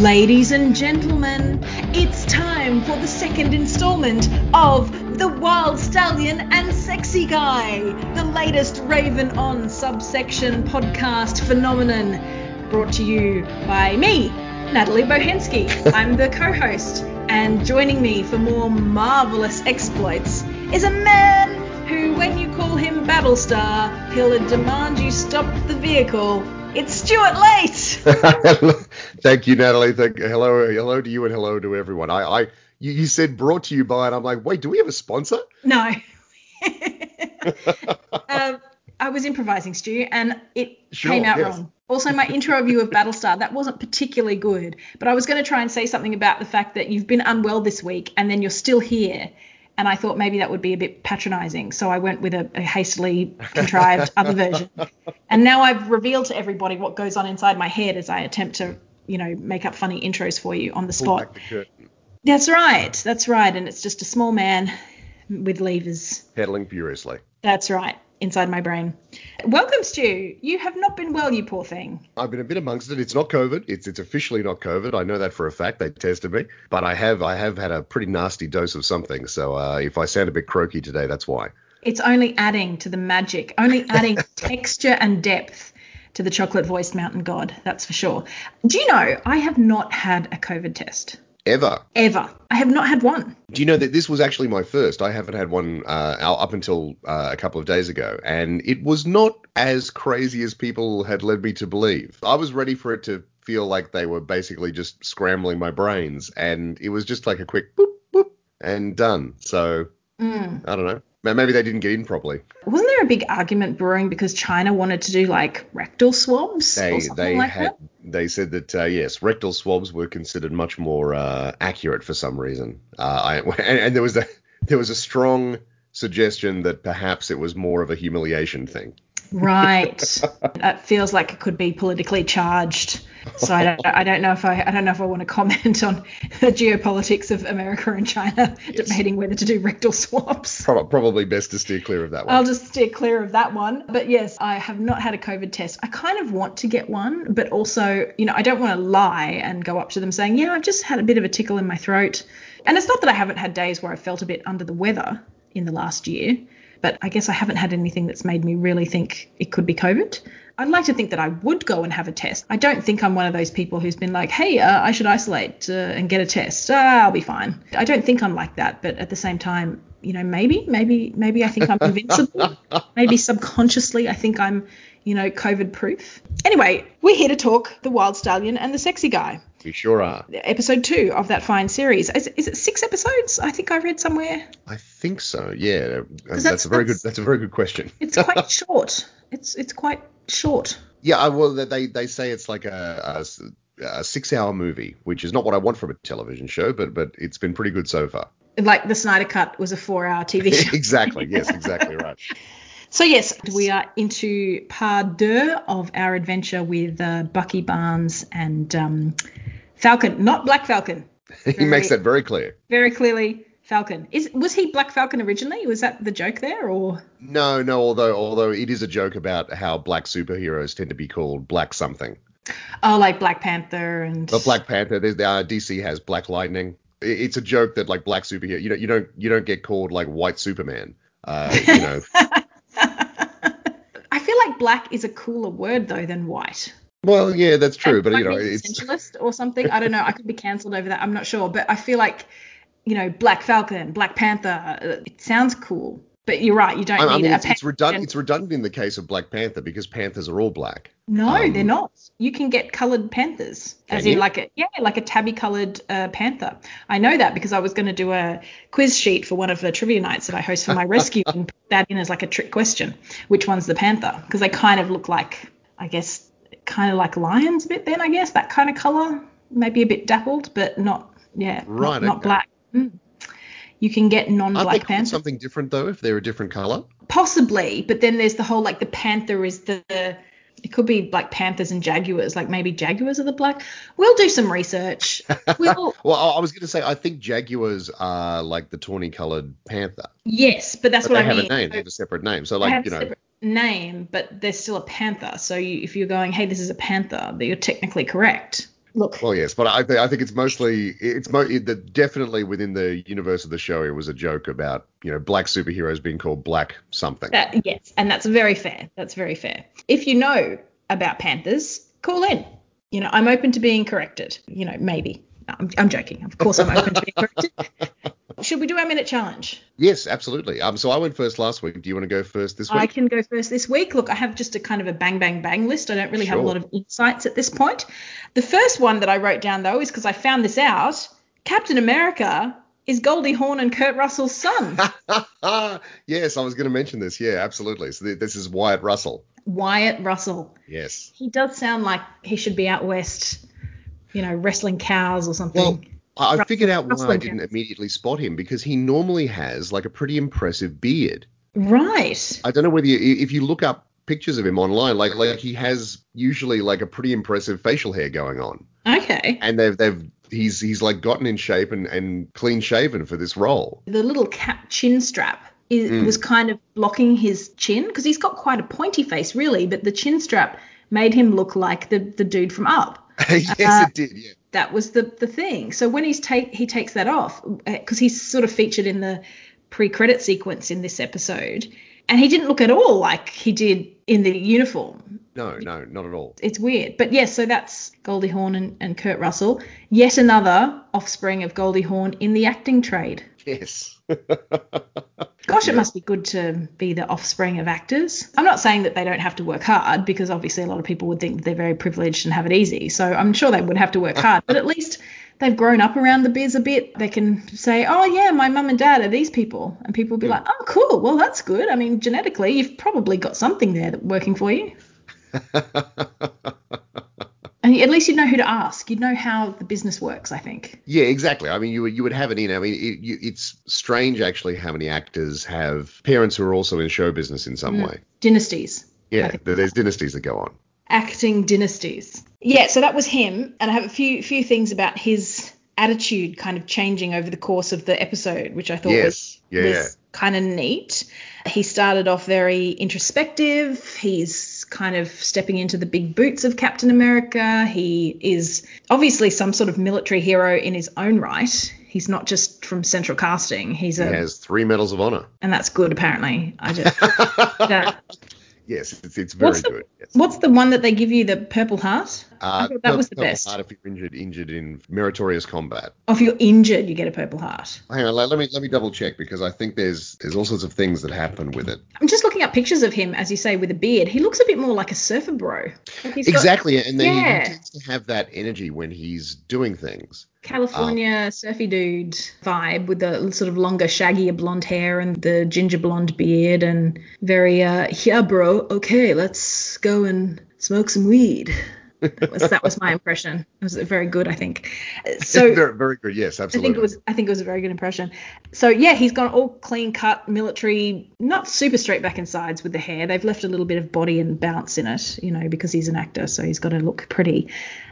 Ladies and gentlemen, it's time for the second installment of The Wild Stallion and Sexy Guy, the latest Raven on subsection podcast phenomenon, brought to you by me, Natalie Bohensky. I'm the co host, and joining me for more marvelous exploits is a man who, when you call him Battlestar, he'll demand you stop the vehicle. It's Stuart Late. Thank you, Natalie. Thank hello, hello to you, and hello to everyone. I, I you, you said brought to you by, and I'm like, wait, do we have a sponsor? No. um, I was improvising, Stu, and it Sure, came out yes. wrong. Also, my intro view of Battlestar that wasn't particularly good, but I was going to try and say something about the fact that you've been unwell this week, and then you're still here. And I thought maybe that would be a bit patronising, so I went with a, a hastily contrived other version. And now I've revealed to everybody what goes on inside my head as I attempt to, you know, make up funny intros for you on the spot. the That's right. That's right. And it's just a small man with levers. pedaling furiously. That's right. Inside my brain. Welcome, Stu. You have not been well, you poor thing. I've been a bit amongst it. It's not COVID. It's it's officially not COVID. I know that for a fact. They tested me, but I have I have had a pretty nasty dose of something. So uh, if I sound a bit croaky today, that's why. It's only adding to the magic, only adding texture and depth to the chocolate voiced mountain god. That's for sure. Do you know, I have not had a COVID test Ever. ever. I have not had one. Do you know that this was actually my first? I haven't had one uh, up until uh, a couple of days ago, and it was not as crazy as people had led me to believe. I was ready for it to feel like they were basically just scrambling my brains, and it was just like a quick boop boop and done. So Mm. I don't know. Ma- Maybe they didn't get in properly. Wasn't there a big argument brewing because China wanted to do like rectal swabs They or something they like had that? they said that uh, yes, rectal swabs were considered much more uh, accurate for some reason. Uh, I, and, and there was a there was a strong suggestion that perhaps it was more of a humiliation thing. Right. it feels like it could be politically charged. So I don't, I don't know if I, I don't know if I want to comment on the geopolitics of America and China debating whether to do rectal swabs. Prob- Probably best to steer clear of that one. I'll just steer clear of that one. But yes, I have not had a COVID test. I kind of want to get one, but also, you know, I don't want to lie and go up to them saying, yeah, I've just had a bit of a tickle in my throat. And it's not that I haven't had days where I felt a bit under the weather in the last year, but I guess I haven't had anything that's made me really think it could be COVID. I'd like to think that I would go and have a test. I don't think I'm one of those people who's been like, hey, uh, I should isolate uh, and get a test. Ah, I'll be fine. I don't think I'm like that, but at the same time, you know, maybe, maybe, maybe I think I'm invincible. maybe subconsciously I think I'm, you know, COVID proof. Anyway, we're here to talk the wild stallion and the sexy guy. We sure are. Episode two of that fine series. Is, is it six episodes? I think I read somewhere. I think so. Yeah, um, that's, that's- a very that's- good. That's a very good question. It's quite short. It's it's quite short. Yeah, I, well, they they say it's like a six-hour movie, which is not what I want from a television show, but but it's been pretty good so far. Like the Snyder Cut was a four-hour TV show. exactly. Yes. Exactly right. So yes, we are into part deux of our adventure with uh, Bucky Barnes and um, Falcon, not Black Falcon. he makes that very clear. Very clearly Falcon. Is was he Black Falcon originally? Was that the joke there, or No, no. Although although it is a joke about how black superheroes tend to be called black something. oh, like Black Panther and But Black Panther, there's the uh, DC has Black Lightning. It's a joke that like black superhero, you don't you don't you don't get called like white Superman. Uh, you know. I feel like black is a cooler word though than white. well, yeah, that's true, but you know, it's essentialist or something. I don't know. I could be cancelled over that. I'm not sure, but I feel like you know Black Falcon, Black Panther. uh, It sounds cool, but you're right. You don't I, I need mean, a it's, it's redundant. It's redundant in the case of Black Panther because Panthers are all black. No, Um, they're not. You can get coloured panthers, as in you? like a yeah, like a tabby coloured uh, panther. I know that because I was going to do a quiz sheet for one of the trivia nights that I host for my rescue and put that in as like a trick question. Which one's the panther? Because they kind of look like, I guess, kind of like lions a bit. Then I guess that kind of colour, maybe a bit dappled, but not yeah, Right, not, not black. Mm. You can get non-black called panthers. something different though if they're a different color? Possibly, but then there's the whole like the panther is the it could be like panthers and jaguars, like maybe jaguars are the black. We'll do some research. We'll Well, I was going to say I think jaguars are like the tawny colored panther, yes, but that's but what they I have mean. a name. They have a separate name. So like you know, name, but they're still a panther. So you, if you're going, hey, this is a panther, that you're technically correct. Look, Well, yes, but I, th- I think it's mostly it's mo- it, definitely within the universe of the show. It was a joke about you know black superheroes being called black something. that, yes, and that's very fair. That's very fair. If you know about Panthers, call in. You know, I'm open to being corrected. You know, maybe. No, I'm, I'm joking. Of course, I'm open to being corrected. Should we do our minute challenge? Yes, absolutely. Um, so I went first last week. Do you want to go first this week? I can go first this week. Look, I have just a kind of a bang, bang, bang list. I don't really have a lot of insights at this point. The first one that I wrote down, though, is because I found this out Captain America is Goldie Hawn and Kurt Russell's son, yes, I was going to mention this. Yeah, absolutely. So th- this is Wyatt Russell. Wyatt Russell. Yes. He does sound like he should be out west, you know, wrestling cows or something. Well, I figured out why I didn't immediately spot him because he normally has like a pretty impressive beard. right. I don't know whether you, if you look up pictures of him online, like like he has usually like a pretty impressive facial hair going on, Okay. and they've they've he's he's like gotten in shape and and clean shaven for this role. The little cap chin strap is, Mm. was kind of blocking his chin because he's got quite a pointy face, really, but the chin strap made him look like the, the dude from Up. yes, Uh, it did. Yeah. That was the the thing. So when he's take he takes that off uh, because he's sort of featured in the pre-credit sequence in this episode, and he didn't look at all like he did in the uniform. No, no, not at all. It's weird, but yes. So that's Goldie Hawn and, and Kurt Russell, yet another offspring of Goldie Hawn in the acting trade. Yes. Gosh, it must be good to be the offspring of actors. I'm not saying that they don't have to work hard because obviously a lot of people would think that they're very privileged and have it easy. So I'm sure they would have to work hard, but at least they've grown up around the biz a bit. They can say, oh, yeah, my mum and dad are these people. And people will be like, oh, cool. Well, that's good. I mean, genetically, you've probably got something there that working for you. And at least you'd know who to ask. You'd know how the business works, I think. Yeah, exactly. I mean, you would you would have it in. I mean, it, you, it's strange actually how many actors have parents who are also in show business in some Mm. way. Dynasties. Yeah, there's dynasties that go on. acting dynasties. Yeah, so that was him, and I have a few few things about his attitude kind of changing over the course of the episode, which I thought Yes, was, yeah, was kind of neat. He started off very introspective. He's kind of stepping into the big boots of Captain America. He is obviously some sort of military hero in his own right. He's not just from central casting. He's He a, has three medals of honor. and that's good apparently. I just that, yes, it's, it's very What's the- good. Yes. what's the one that they give you the Purple Heart? Uh, that was the purple best. Heart if you're injured, injured in meritorious combat. Oh, if you're injured, you get a Purple Heart. Hang on, let, me let me double check because I think there's there's all sorts of things that happen with it. I'm just looking up pictures of him, as you say, with a beard. He looks a bit more like a surfer bro. Like he's got Exactly, and then he- Yeah. he tends to have that energy when he's doing things. California surfy dude vibe with the sort of longer, shaggier blonde hair and the ginger blonde beard and very, uh, yeah, bro, okay, let's go and smoke some weed. That was, that was my impression. It was very good, I think. So very, very good. Yes, absolutely. I think it was I think it was a very good impression. So yeah, he's gone all clean cut military, not super straight back and sides with the hair. They've left a little bit of body and bounce in it, you know, because he's an actor, so he's got to look pretty.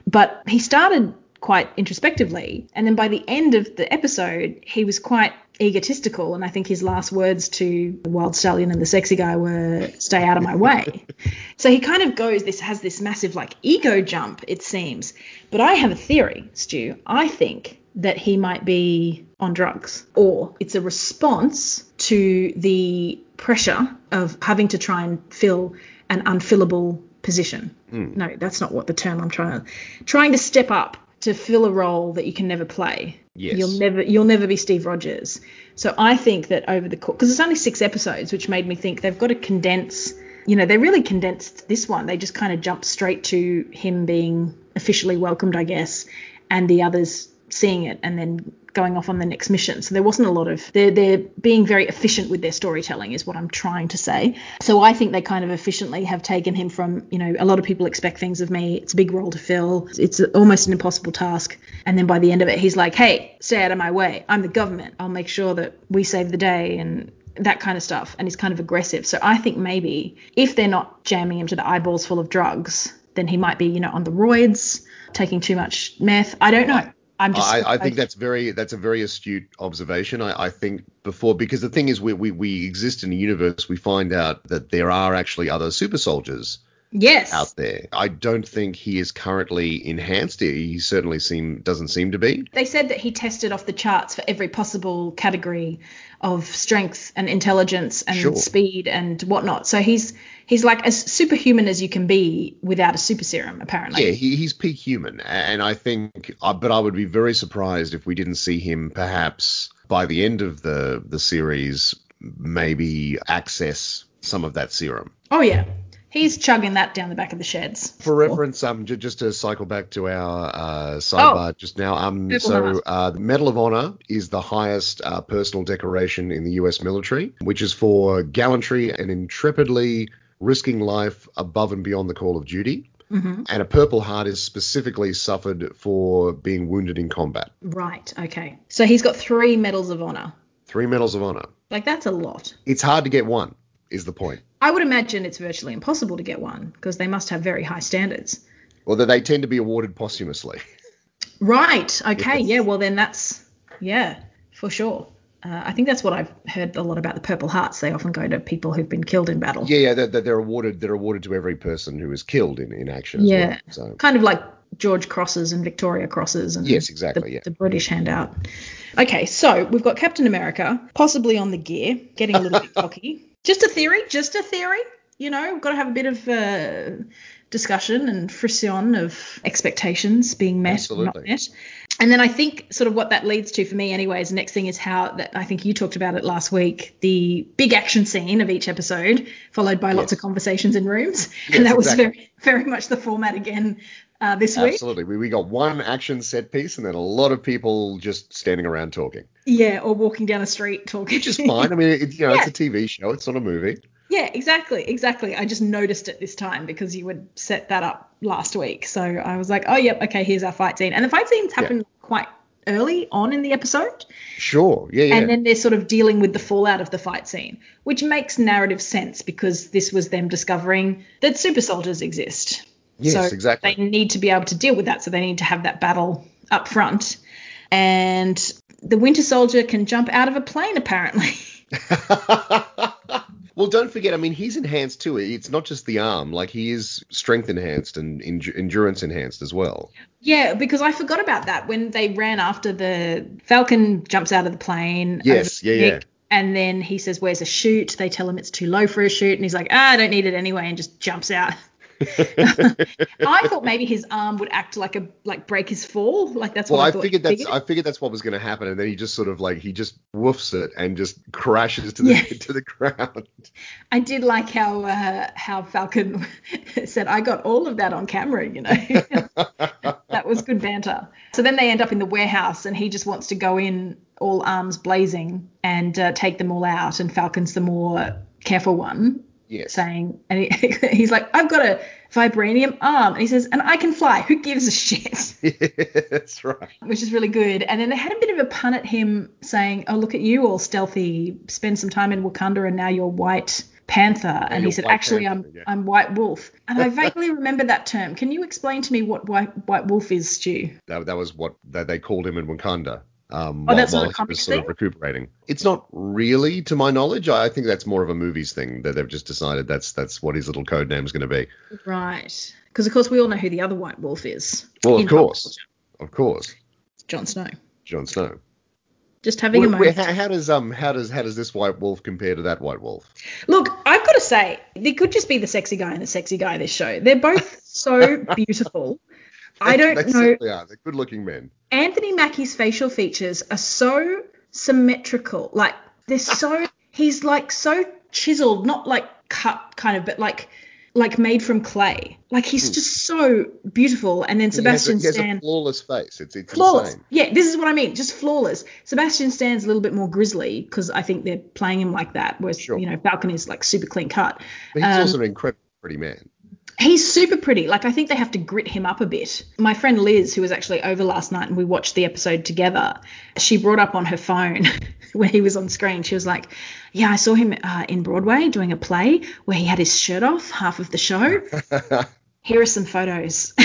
But he started quite introspectively, and then by the end of the episode, he was quite egotistical, and I think his last words to the wild stallion and the sexy guy were "Stay out of my way." so he kind of goes this has this massive like ego jump, it seems. But I have a theory, Stu. I think that he might be on drugs, or it's a response to the pressure of having to try and fill an unfillable position. Hmm. No, that's not what the term I'm trying to trying to step up to fill a role that you can never play. Yes. You'll never you'll never be Steve Rogers. So I think that over the course because it's only six episodes, which made me think they've got to condense. You know, they really condensed this one. They just kind of jumped straight to him being officially welcomed, I guess, and the others seeing it and then going off on the next mission. So there wasn't a lot of they're they're being very efficient with their storytelling is what I'm trying to say. So I think they kind of efficiently have taken him from, you know, a lot of people expect things of me. It's a big role to fill. It's almost an impossible task. And then by the end of it he's like, "Hey, stay out of my way. I'm the government. I'll make sure that we save the day and that kind of stuff." And he's kind of aggressive. So I think maybe if they're not jamming him to the eyeballs full of drugs, then he might be, you know, on the roids, taking too much meth. I don't know. I'm just I, I think that's very that's a very astute observation. I, I think before because the thing is we, we we exist in a universe we find out that there are actually other super soldiers Yes. out there. I don't think he is currently enhanced. He certainly seem doesn't seem to be. They said that he tested off the charts for every possible category of strength and intelligence and Sure. speed and whatnot. So he's he's like as superhuman as you can be without a super serum, apparently. Yeah, he, he's peak human, and I think, uh, but I would be very surprised if we didn't see him perhaps by the end of the the series maybe access some of that serum. Oh yeah. He's chugging that down the back of the sheds. For reference, um, j- just to cycle back to our uh, sidebar just now, um, so uh, the Medal of Honor is the highest uh, personal decoration in the U.S. military, which is for gallantry and intrepidly risking life above and beyond the call of duty. hmm And a Purple Heart is specifically suffered for being wounded in combat. Right. Okay. So he's got three medals of honor. Three Medals of Honor. Like that's a lot. It's hard to get one, is the point. I would imagine it's virtually impossible to get one because they must have very high standards. Although they tend to be awarded posthumously. Right. Okay. Yes. Yeah. Well, then that's yeah, for sure. Uh, I think that's what I've heard a lot about the Purple Hearts. They often go to people who've been killed in battle. Yeah, yeah, they're, they're they're awarded. They're awarded to every person who is killed in, in action. Yeah. Well, so Kind of like George Crosses and Victoria Crosses and Yes, exactly, the, yeah. the British handout. Okay, so we've got Captain America possibly on the gear, getting a little bit cocky. Just a theory, just a theory. You know, we've got to have a bit of uh, discussion and frisson of expectations being met or not met. And then I think sort of what that leads to for me, anyways, the next thing is how that I think you talked about it last week, the big action scene of each episode, followed by lots of conversations in rooms. Yes, and that was very, very much the format again uh, this week. absolutely, we, we got one action set piece and then a lot of people just standing around talking, Yeah, or walking down the street talking. which is fine. I mean, it, you know, Yeah. it's a TV show. It's not a movie. yeah, exactly, exactly. I just noticed it this time because you would set that up last week. So I was like, oh, yep, okay, here's our fight scene. And the fight scenes happen quite early on in the episode. Sure. Yeah, yeah. And then they're sort of dealing with the fallout of the fight scene, which makes narrative sense because this was them discovering that super soldiers exist. Yes, so exactly. They need to be able to deal with that, so they need to have that battle up front. And the Winter Soldier can jump out of a plane, apparently. well, don't forget. I mean, he's enhanced too. It's not just the arm. Like he is strength enhanced and endu- endurance enhanced as well. yeah, because I forgot about that when they ran after the Falcon jumps out of the plane. Yes, yeah, yeah. And then he says, "Where's a chute?" They tell him it's too low for a chute, and he's like, "Ah, I don't need it anyway," and just jumps out. I thought maybe his arm would act like a like break his fall, like that's Well, what I, I thought. figured that's Figured. I figured that's what was going to happen, and then he just sort of like he just woofs it and just crashes to the Yeah. to the ground. I did like how uh, how Falcon said, "I got all of that on camera," you know. that was good banter. So then they end up in the warehouse, and he just wants to go in all arms blazing and uh, take them all out, and Falcon's the more careful one, Yes. saying, and he, he's like, "I've got a vibranium arm," and he says, "And I can fly. Who gives a shit?" Yeah, that's right. which is really good. And then they had a bit of a pun at him saying, "Oh, look at you, all stealthy. Spend some time in Wakanda, and now you're White Panther." and he said, "Actually, Panther, I'm yeah." I'm White Wolf." And I vaguely remember that term. Can you explain to me what White White Wolf is, Stu? That, that was what they called him in Wakanda. Um, Oh, while, that's not a comic was sort of recuperating. It's not really, to my knowledge. I think that's more of a movies thing that they've just decided that's that's what his little code name is going to be. Right. Because of course we all know who the other White Wolf is. Well, of course, of course, Jon Snow. Jon Snow. Just having a moment. how, how does um how does how does this White Wolf compare to that White Wolf? Look, I've got to say, there could just be the sexy guy and the sexy guy this show. They're both so beautiful. I don't they know. certainly are. They're good-looking men. Anthony Mackie's facial features are so symmetrical. Like they're so he's like so chiseled, not like cut kind of, but like like made from clay. Like he's just so beautiful. And then Sebastian Hmm. he has, a, he has Stan a flawless face. It's it's flawless. insane. Yeah, this is what I mean. Just flawless. Sebastian Stan's a little bit more grizzly because I think they're playing him like that. Whereas Sure. you know Falcon is like super clean cut. But he's Um, also an incredibly pretty man. He's super pretty. Like I think they have to grit him up a bit. My friend Liz, who was actually over last night and we watched the episode together, she brought up on her phone when he was on screen. She was like, "Yeah, I saw him uh, in Broadway doing a play where he had his shirt off half of the show. Here are some photos."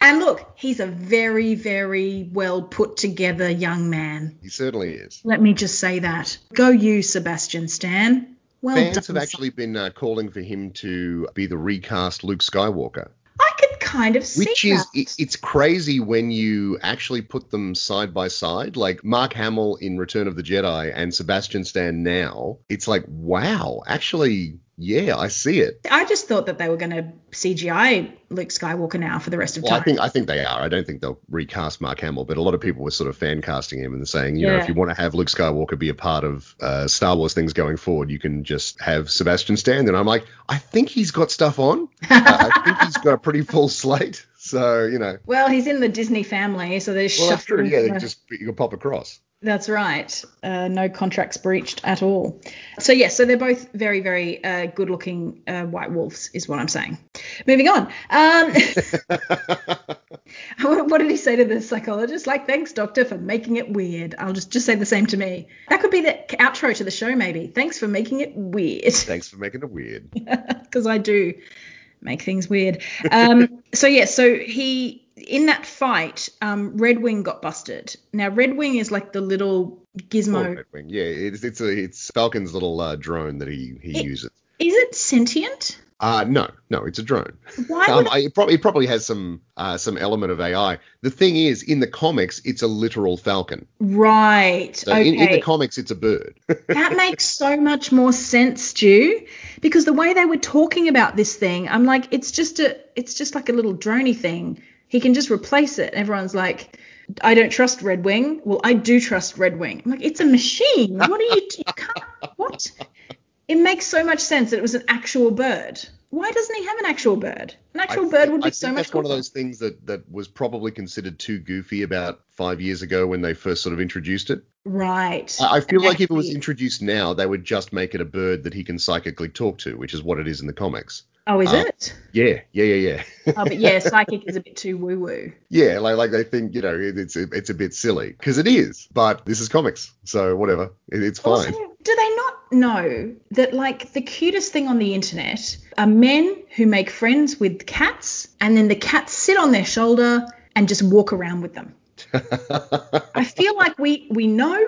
and look, he's a very, very well put together young man. He certainly is. Let me just say that. Go you, Sebastian Stan. Well Fans done, have actually been uh, calling for him to be the recast Luke Skywalker. I could kind of see Which is, that. it, it's crazy when you actually put them side by side. Like Mark Hamill in Return of the Jedi and Sebastian Stan now. It's like, wow, actually, yeah, I see it. I just thought that they were going to CGI Luke Skywalker now for the rest of Well, time. I think I think they are. I don't think they'll recast Mark Hamill, but a lot of people were sort of fan casting him and saying, you know, if you want to have Luke Skywalker be a part of uh, Star Wars things going forward, you can just have Sebastian Stan. And I'm like, I think he's got stuff on. Uh, I think he's got a pretty full slate. So you know, well, he's in the Disney family, so there's well that's true. Yeah, the- they just you can pop across. That's right. Uh, no contracts breached at all. So yes, so they're both very, very uh, good-looking uh, white wolves, is what I'm saying. Moving on. Um, what did he say to the psychologist? Like, thanks, doctor, for making it weird. I'll just just say the same to me. That could be the outro to the show, maybe. Thanks for making it weird. Thanks for making it weird. because I do make things weird. Um, so yeah, so he in that fight, um, Red Wing got busted. Now Red Wing is like the little Oh, gizmo. Red Wing. Yeah, it's it's a it's Falcon's little uh, drone that he he It- uses. Is it sentient? Uh no, no, it's a drone. Why Um, I, it, probably, it probably has some uh, some element of AI. The thing is, in the comics, it's a literal falcon. right? So okay, in, in the comics, it's a bird. that makes so much more sense, Stu, because the way they were talking about this thing, I'm like, it's just a, it's just like a little droney thing. He can just replace it. Everyone's like, I don't trust Red Wing. Well, I do trust Red Wing. I'm like, it's a machine. What are you? You can't. What? It makes so much sense that it was an actual bird. Why doesn't he have an actual bird? An actual I bird think- would be I so think much that's one of those things that that was probably considered too goofy about five years ago when they first sort of introduced it. Right. I, I feel like if it was introduced now, they would just make it a bird that he can psychically talk to, which is what it is in the comics. Oh, is uh, it? Yeah, yeah, yeah, yeah. Oh, but yeah, psychic is a bit too woo woo. yeah, like like they think you know it, it's it's a bit silly because it is, but this is comics, so whatever, it, it's fine. Also, do they not know that like the cutest thing on the internet are men who make friends with cats and then the cats sit on their shoulder and just walk around with them? I feel like we we know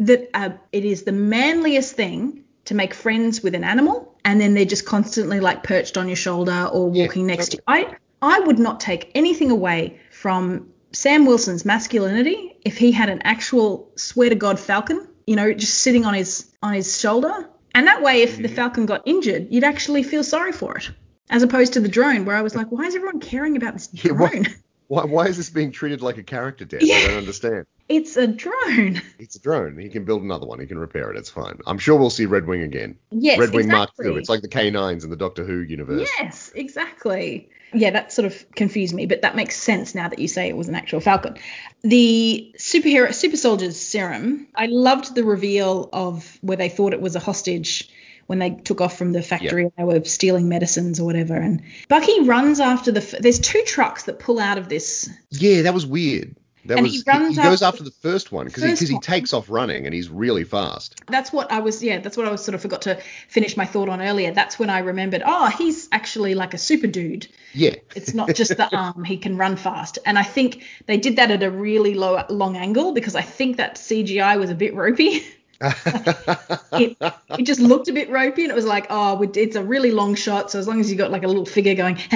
that uh, it is the manliest thing to make friends with an animal and then they're just constantly like perched on your shoulder or Yeah, walking next to you. I I would not take anything away from Sam Wilson's masculinity if he had an actual swear to God falcon, you know, just sitting on his on his shoulder. And that way if the falcon got injured, you'd actually feel sorry for it. As opposed to the drone where I was like, why is everyone caring about this Yeah, why- why is this being treated like a character death? Yeah. I don't understand. It's a drone. It's a drone. He can build another one. He can repair it. It's fine. I'm sure we'll see Red Wing again. Yes, Red Wing exactly. Mark II. It's like the K9s in the Doctor Who universe. Yes, exactly. Yeah, that sort of confused me, but that makes sense now that you say it was an actual falcon. The superhero super soldiers serum, I loved the reveal of where they thought it was a hostage when they took off from the factory and they were stealing medicines or whatever and Bucky runs after the f- there's two trucks that pull out of this Yeah, that was weird. That And was he runs he goes after- after the first one because he, he takes off running and he's really fast. that's what I was yeah that's what I was sort of forgot to finish my thought on earlier that's when I remembered oh he's actually like a super dude Yeah. It's not just the arm; he can run fast. And I think they did that at a really low, long angle because I think that CGI was a bit ropey. It, it just looked a bit ropey, and it was like, oh, it's a really long shot. So as long as you got like a little figure going,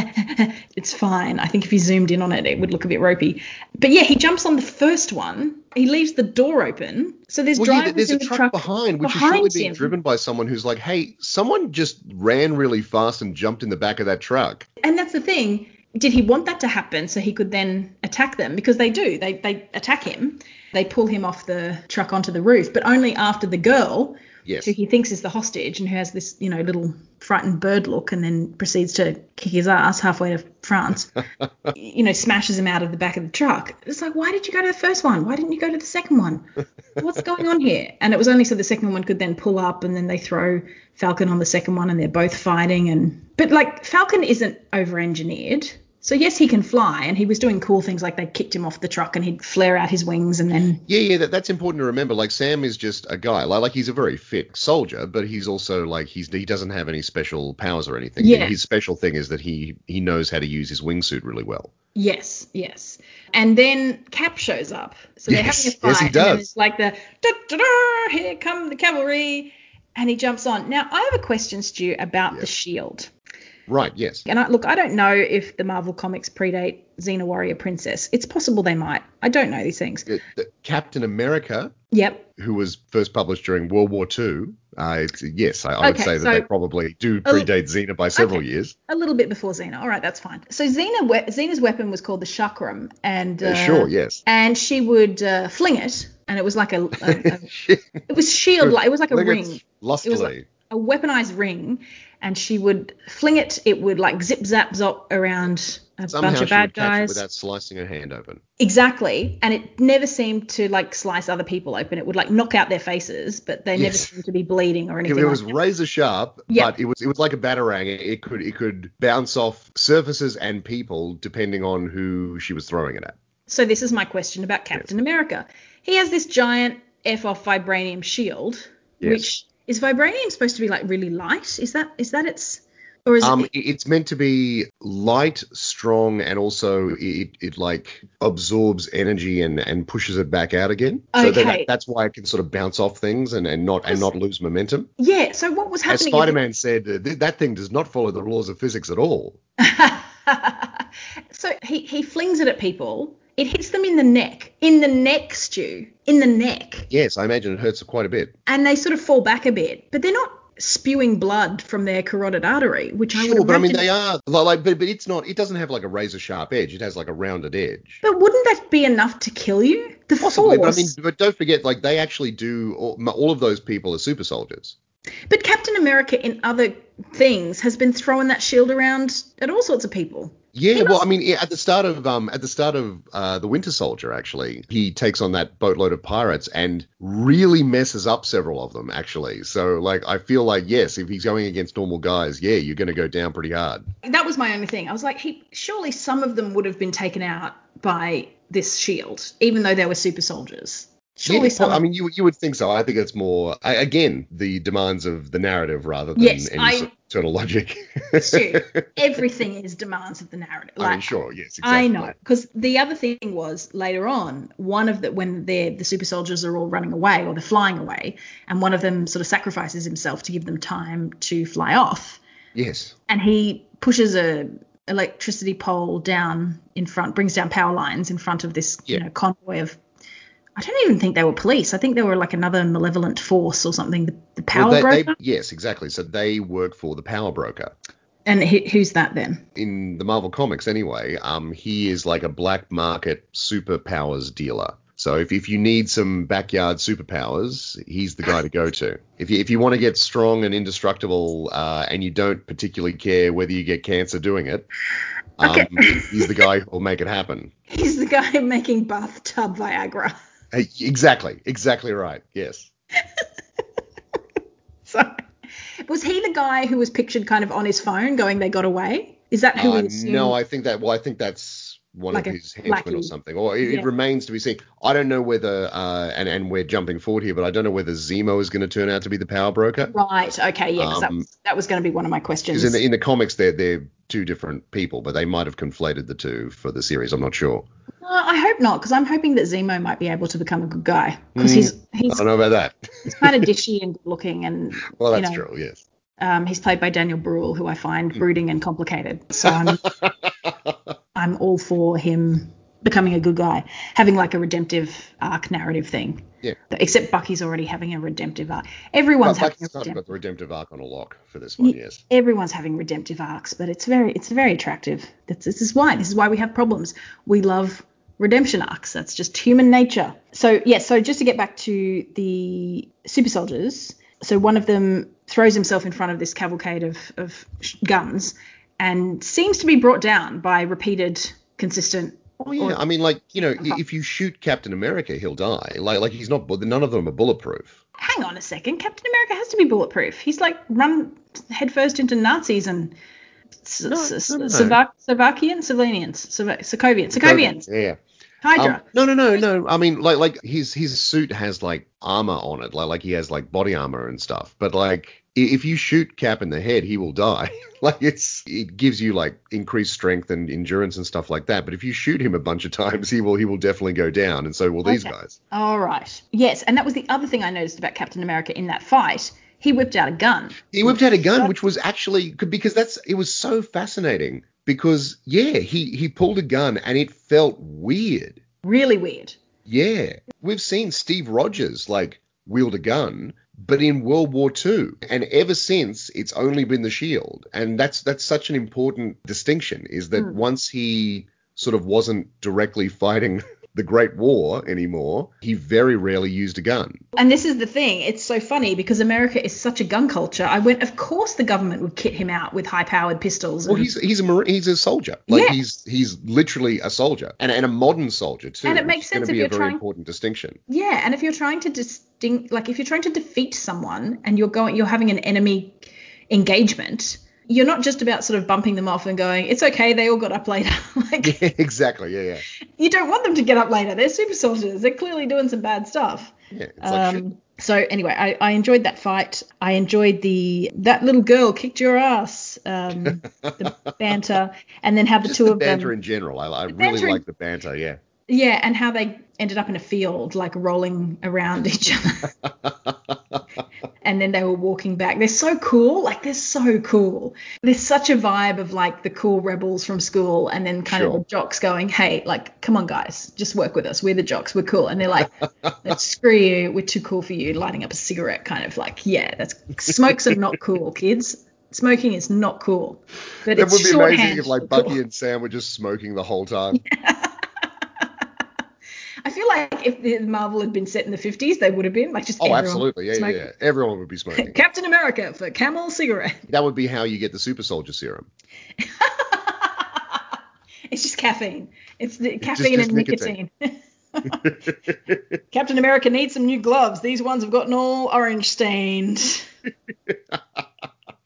it's fine. I think if you zoomed in on it, it would look a bit ropey. But yeah, he jumps on the first one. He leaves the door open, so there's well, drivers yeah, there's in a the truck, truck behind, which behind is surely being him. driven by someone who's like, hey, someone just ran really fast and jumped in the back of that truck. and that's the thing. Did he want that to happen so he could then attack them? Because they do. They they attack him. They pull him off the truck onto the roof, but only after the girl, Yes. who he thinks is the hostage and who has this, you know, little frightened bird look and then proceeds to kick his ass halfway to France, you know, smashes him out of the back of the truck. It's like, why did you go to the first one? Why didn't you go to the second one? What's going on here? And it was only so the second one could then pull up and then they throw Falcon on the second one and they're both fighting and but like Falcon isn't over engineered. So yes, he can fly and he was doing cool things like they kicked him off the truck and he'd flare out his wings and then Yeah, yeah, that, that's important to remember. Like Sam is just a guy. Like, like he's a very fit soldier, but he's also like he's he doesn't have any special powers or anything. Yeah. His special thing is that he he knows how to use his wingsuit really well. Yes, yes. And then Cap shows up. So they're Yes, having a fight. yes, he And does. it's like the da, da, da, here come the cavalry. and he jumps on. Now, I have a question, Stu, about the shield. Right. Yes. And I, look, I don't know if the Marvel comics predate Xena Warrior Princess. It's possible they might. I don't know these things. Uh, the- Captain America, Yep. who was first published during World War II, uh, yes, I, I would Okay, say that so- they probably do predate Xena by several okay. years. A little bit before Xena. All right, that's fine. So Xena, we- Xena's weapon was called the chakram, and Uh, uh, sure. Yes. and she would uh, fling it, and it was like a, a, a it was shield like it was like a Fling it ring, Lustily. A weaponized ring, and she would fling it. It would like zip zap zop around a Somehow bunch of bad would catch it guys. without slicing her hand open. Exactly, and it never seemed to like slice other people open. It would like knock out their faces, but they never Yes. seemed to be bleeding or anything. it like was that. razor sharp, Yeah. but it was it was like a batarang. It, it could it could bounce off surfaces and people depending on who she was throwing it at. So this is my question about Captain America. He has this giant F off vibranium shield, Yes. which is vibranium supposed to be like really light? Is that is that its or is Um, it it- it's meant to be light, strong, and also it, it like absorbs energy and, and pushes it back out again. So that, Okay. that's why it can sort of bounce off things and, and not and not lose momentum. Yeah, so what was As happening is- Spider-Man said, uh, th- that thing does not follow the laws of physics at all. so he, he flings it at people. It hits them in the neck. In the neck, Stu. In the neck. Yes, I imagine it hurts quite a bit. And they sort of fall back a bit. But they're not spewing blood from their carotid artery, which I would Sure, but I mean they are like, but, but it's not. It doesn't have like a razor sharp edge. It has like a rounded edge. But wouldn't that be enough to kill you? The Possibly, but I mean, but don't forget, like they actually do. All, all of those people are super soldiers. But Captain America in other things has been throwing that shield around at all sorts of people. Yeah, well, I mean, at the start of um, at the start of uh, the Winter Soldier, actually, he takes on that boatload of pirates and really messes up several of them, actually. So, like, I feel like yes, if he's going against normal guys, yeah, you're going to go down pretty hard. That was my only thing. I was like, he surely some of them would have been taken out by this shield, even though they were super soldiers. Surely Yeah. I mean, you you would think so. I think it's more I- again the demands of the narrative rather than Yes, any I- sort of internal logic. Stu, everything is demands of the narrative. I mean, sure, yes, exactly. I know, because the other thing was later on, one of the when they're the super soldiers are all running away or they're flying away, and one of them sort of sacrifices himself to give them time to fly off, Yes. and he pushes a electricity pole down in front, brings down power lines in front of this you know convoy of. I don't even think they were police. I think they were like another malevolent force or something. The, the power Well, they, broker. they, yes, exactly. So they work for the power broker. and who, who's that then? in the Marvel comics anyway, um, he is like a black market superpowers dealer. So if, if you need some backyard superpowers, he's the guy to go to. If you if you want to get strong and indestructible, uh, and you don't particularly care whether you get cancer doing it, um, Okay. he's the guy who'll make it happen. He's the guy making bathtub Viagra. Hey, exactly, exactly right. Yes. So, was he the guy who was pictured kind of on his phone going, they got away? Is that who Uh, we assume? no, I think that. Well, I think that's one Like of a his henchmen or something. Or it, Yeah. it remains to be seen. I don't know whether, uh, and and we're jumping forward here, but I don't know whether Zemo is going to turn out to be the power broker. Right. Okay. Yeah. 'cause that, Um, was, that was going to be one of my questions. Because in the in the comics, they're they're two different people, but they might have conflated the two for the series. I'm not sure. Uh, I hope not, because I'm hoping that Zemo might be able to become a good guy because Mm, he's I he's don't know about that. he's kind of dishy and good looking, and well, you that's know, true. Yes. um, he's played by Daniel Bruhl, who I find Hmm. brooding and complicated. So I'm I'm all for him becoming a good guy, having like a redemptive arc narrative thing. Yeah. Except Bucky's already having a redemptive arc. Everyone's Well, having a redemptive got the redemptive arc on a lock for this one. Yes. everyone's having redemptive arcs, but it's very it's very attractive. That's, this is why this is why we have problems. We love redemption arcs. That's just human nature. So yeah, so just to get back to the super soldiers, so one of them throws himself in front of this cavalcade of, of guns and seems to be brought down by repeated consistent Oh yeah. or- I mean, like you know, if you shoot Captain America, he'll die. Like like he's not. None of them are bulletproof. hang on a second captain america has to be bulletproof he's like run headfirst into nazis and S- No, S- no, no, no. Slovak- Slovakian, Slovenians, Slova- Sokovians, Yeah. Hydra. Um, no, no, no, no. I mean, like, like his his suit has like armor on it, like like he has like body armor and stuff. But like, if you shoot Cap in the head, he will die. like, it's it gives you like increased strength and endurance and stuff like that. But if you shoot him a bunch of times, he will he will definitely go down, and so will these Okay. guys. All right. Yes, and that was the other thing I noticed about Captain America in that fight. he whipped out a gun. He whipped out a gun, which was actually because that's it was so fascinating because yeah, he he pulled a gun and it felt weird. Really weird. Yeah, we've seen Steve Rogers like wield a gun, but in World War II, and ever since it's only been the shield, and that's that's such an important distinction. Is that Mm. once he sort of wasn't directly fighting the Great War anymore, he very rarely used a gun. And this is the thing. It's so funny because America is such a gun culture. I went, of course, the government would kit him out with high-powered pistols. Well, he's he's a marine, he's a soldier. Like Yeah. he's he's literally a soldier and, and a modern soldier too. And it makes sense if be you're a very trying- important distinction. Yeah, and if you're trying to distinct, like if you're trying to defeat someone and you're going, you're having an enemy engagement, you're not just about sort of bumping them off and going, it's okay, they all got up later. like Yeah, exactly. Yeah, yeah. you don't want them to get up later. They're super soldiers. They're clearly doing some bad stuff. Yeah. It's like. Um, so anyway, I, I enjoyed that fight. I enjoyed the that little girl kicked your ass, um, the banter, and then how the Just two the of banter them, Banter in general. I, I really like the banter. Yeah. Yeah, and how they ended up in a field, like rolling around each other. and then they were walking back. They're so cool. Like they're so cool. There's such a vibe of like the cool rebels from school, and then kind of the jocks going, "Hey, like, come on, guys, just work with us. We're the jocks. We're cool." And they're like, screw you. We're too cool for you." Lighting up a cigarette, kind of like, yeah, that's smokes are not cool, kids. Smoking is not cool. But it's would be amazing if like for cool. Bucky and Sam were just smoking the whole time. I feel like if the Marvel had been set in the 50s, they would have been like just Oh, absolutely. Yeah, yeah, smoking. yeah. Everyone would be smoking. Captain America for Camel cigarette. that would be how you get the super soldier serum. it's just caffeine. It's the caffeine just and nicotine. nicotine. Captain America needs some new gloves. These ones have gotten all orange stained.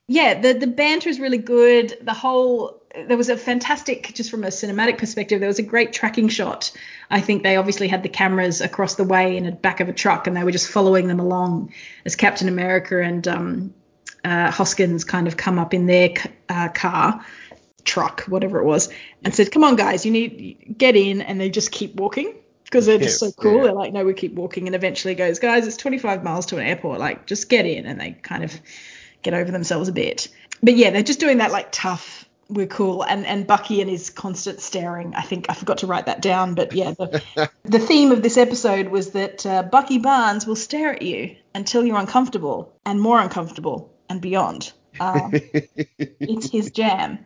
yeah, the the banter is really good. The whole there was a fantastic just from a cinematic perspective. There was a great tracking shot. I think they obviously had the cameras across the way in the back of a truck, and they were just following them along as Captain America and um, uh, Hoskins kind of come up in their uh, car truck, whatever it was, and said, "Come on, guys, you need get in," and they just keep walking because they're just so cool. yeah. They're like, "No, we keep walking," and eventually goes, "Guys, it's 25 miles to an airport. Like, just get in," and they kind of get over themselves a bit. But yeah, they're just doing that like tough. We're cool, and and Bucky and his constant staring. I think I forgot to write that down, but yeah, the, the theme of this episode was that uh, Bucky Barnes will stare at you until you're uncomfortable and more uncomfortable and beyond. Um, it's his jam.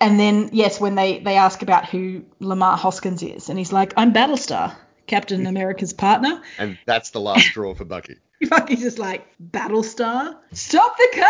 And then yes, when they they ask about who Lamar Hoskins is, and he's like, I'm Battlestar, Captain America's partner. and that's the last straw for Bucky. Bucky's just like, Battlestar, stop the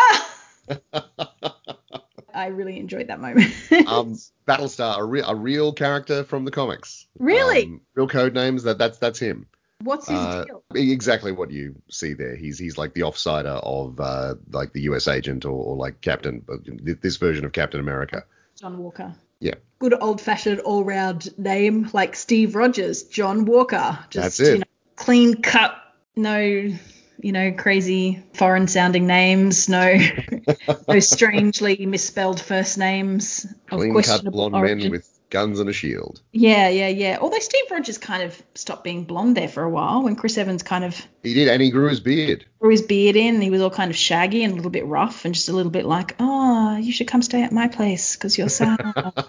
car. I really enjoyed that moment. Um, Battlestar, a, re- a real character from the comics. Really? Um, real code names. That that's that's him. What's his Uh, deal? exactly what you see there. He's he's like the offsider of uh, like the U.S. agent or, or like Captain. uh, This version of Captain America. John Walker. Yeah. Good old fashioned all round name like Steve Rogers, John Walker. Just That's it. you know, clean cut, no you know, crazy foreign sounding names, no no strangely misspelled first names of Clean cut questionable blonde origin. men with guns and a shield. Yeah, yeah, yeah. Although Steve Rogers kind of stopped being blonde there for a while when Chris Evans kind of He did, and he grew his beard. grew his beard in. And he was all kind of shaggy and a little bit rough and just a little bit like, oh, you should come stay at my place because you're sad.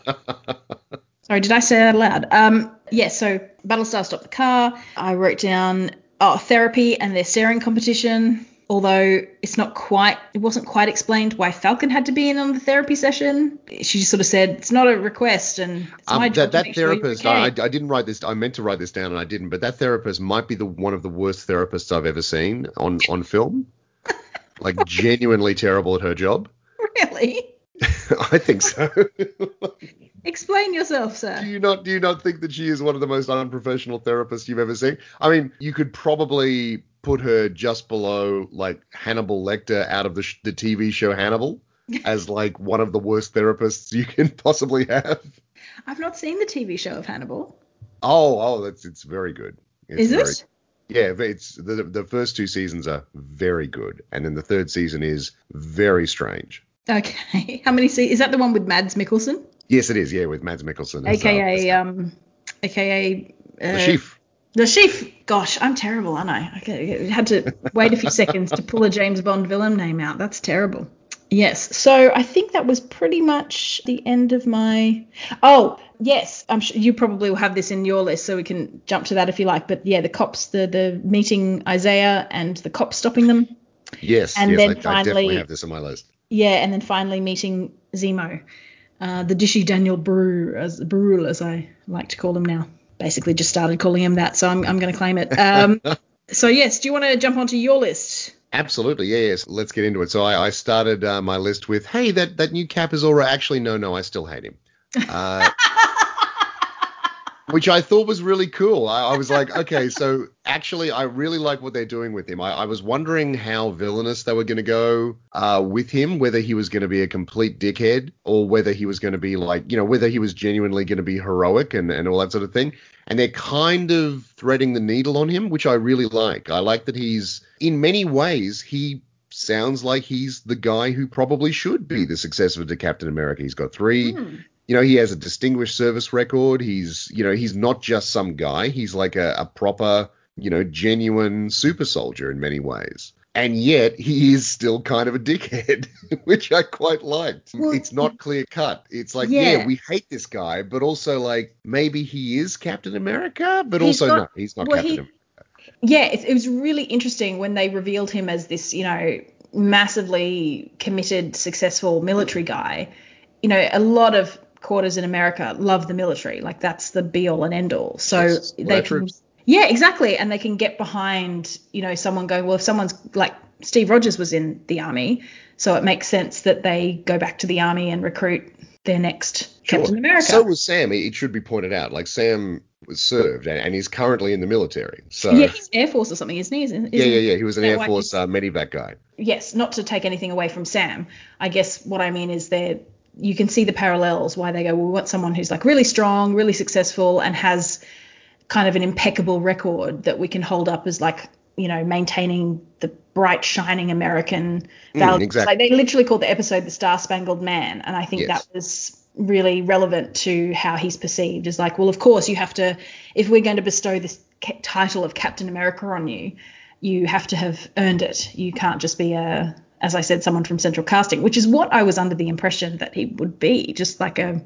Sorry, did I say that aloud? Um, yeah, so Battlestar stopped the car. I wrote down oh, therapy and their staring competition. Although it's not quite, it wasn't quite explained why Falcon had to be in on the therapy session. She just sort of said it's not a request and it's Um, my that job to that make sure therapist, okay. I, I didn't write this. I meant to write this down and I didn't. But that therapist might be the one of the worst therapists I've ever seen on on film. like genuinely terrible at her job. Really? I think so. Explain yourself, sir. do you not do you not think that she is one of the most unprofessional therapists you've ever seen? I mean, you could probably put her just below like Hannibal Lecter out of the sh- the TV show Hannibal as like one of the worst therapists you can possibly have. I've not seen the TV show of Hannibal. Oh, oh, that's it's very good. It's Is very, it? Yeah, it's the the first two seasons are very good, and then the third season is very strange. Okay. How many se- is that the one with Mads Mikkelsen? Yes, it is. Yeah, with Mads Mikkelsen, uh, AKA as um AKA uh, the chief. The chief. Gosh, I'm terrible, aren't I? I had to wait a few seconds to pull a James Bond villain name out. That's terrible. Yes. So I think that was pretty much the end of my. Oh, yes. I'm sure you probably will have this in your list, so we can jump to that if you like. But yeah, the cops, the the meeting Isaiah and the cops stopping them. Yes. And yes, then I, I definitely have this on my list. Yeah, and then finally meeting Zemo, uh, the Dishy Daniel Brew, as Brule, as I like to call him now. Basically, just started calling him that, so I'm I'm going to claim it. Um, so yes, do you want to jump onto your list? Absolutely, yeah, yes. Let's get into it. So I, I started uh, my list with, hey, that, that new Cap is all right. Actually, no, no, I still hate him. Uh, which I thought was really cool. I, I was like, okay, so actually, I really like what they're doing with him. I, I was wondering how villainous they were going to go uh, with him, whether he was going to be a complete dickhead or whether he was going to be like, you know, whether he was genuinely going to be heroic and, and all that sort of thing. And they're kind of threading the needle on him, which I really like. I like that he's, in many ways, he sounds like he's the guy who probably should be the successor to Captain America. He's got three Hmm. You know, he has a distinguished service record. He's, you know, he's not just some guy. He's like a, a proper, you know, genuine super soldier in many ways. And yet he is still kind of a dickhead, which I quite liked. Well, it's not clear cut. It's like, yeah. Yeah. we hate this guy, but also like maybe he is Captain America, but He's also not- no, he's not well, Captain he- America. Yeah, it, it was really interesting when they revealed him as this, you know, massively committed, successful military guy. You know, a lot of quarters in America love the military, like that's the be all and end all. So Yes, they can, yeah, exactly, and they can get behind, you know, someone going, well, if someone's like Steve Rogers was in the army, so it makes sense that they go back to the army and recruit their next Sure. Captain America. So was Sam. It it should be pointed out. Like Sam was served and, and he's currently in the military. So yeah, he's Air Force or something, isn't he? Isn't, yeah, yeah, yeah. He was an Air Force uh, medevac guy. yes, not to take anything away from Sam. I guess what I mean is there you can see the parallels why they go, well, we want someone who's like really strong, really successful, and has kind of an impeccable record that we can hold up as like you know maintaining the bright shining American mm, values. exactly. Like they literally called the episode the Star Spangled Man, and I think Yes. that was really relevant to how he's perceived. Is like, well, of course you have to if we're going to bestow this ca- title of Captain America on you, you have to have earned it. You can't just be a, as I said, someone from Central Casting, which is what I was under the impression that he would be, just like a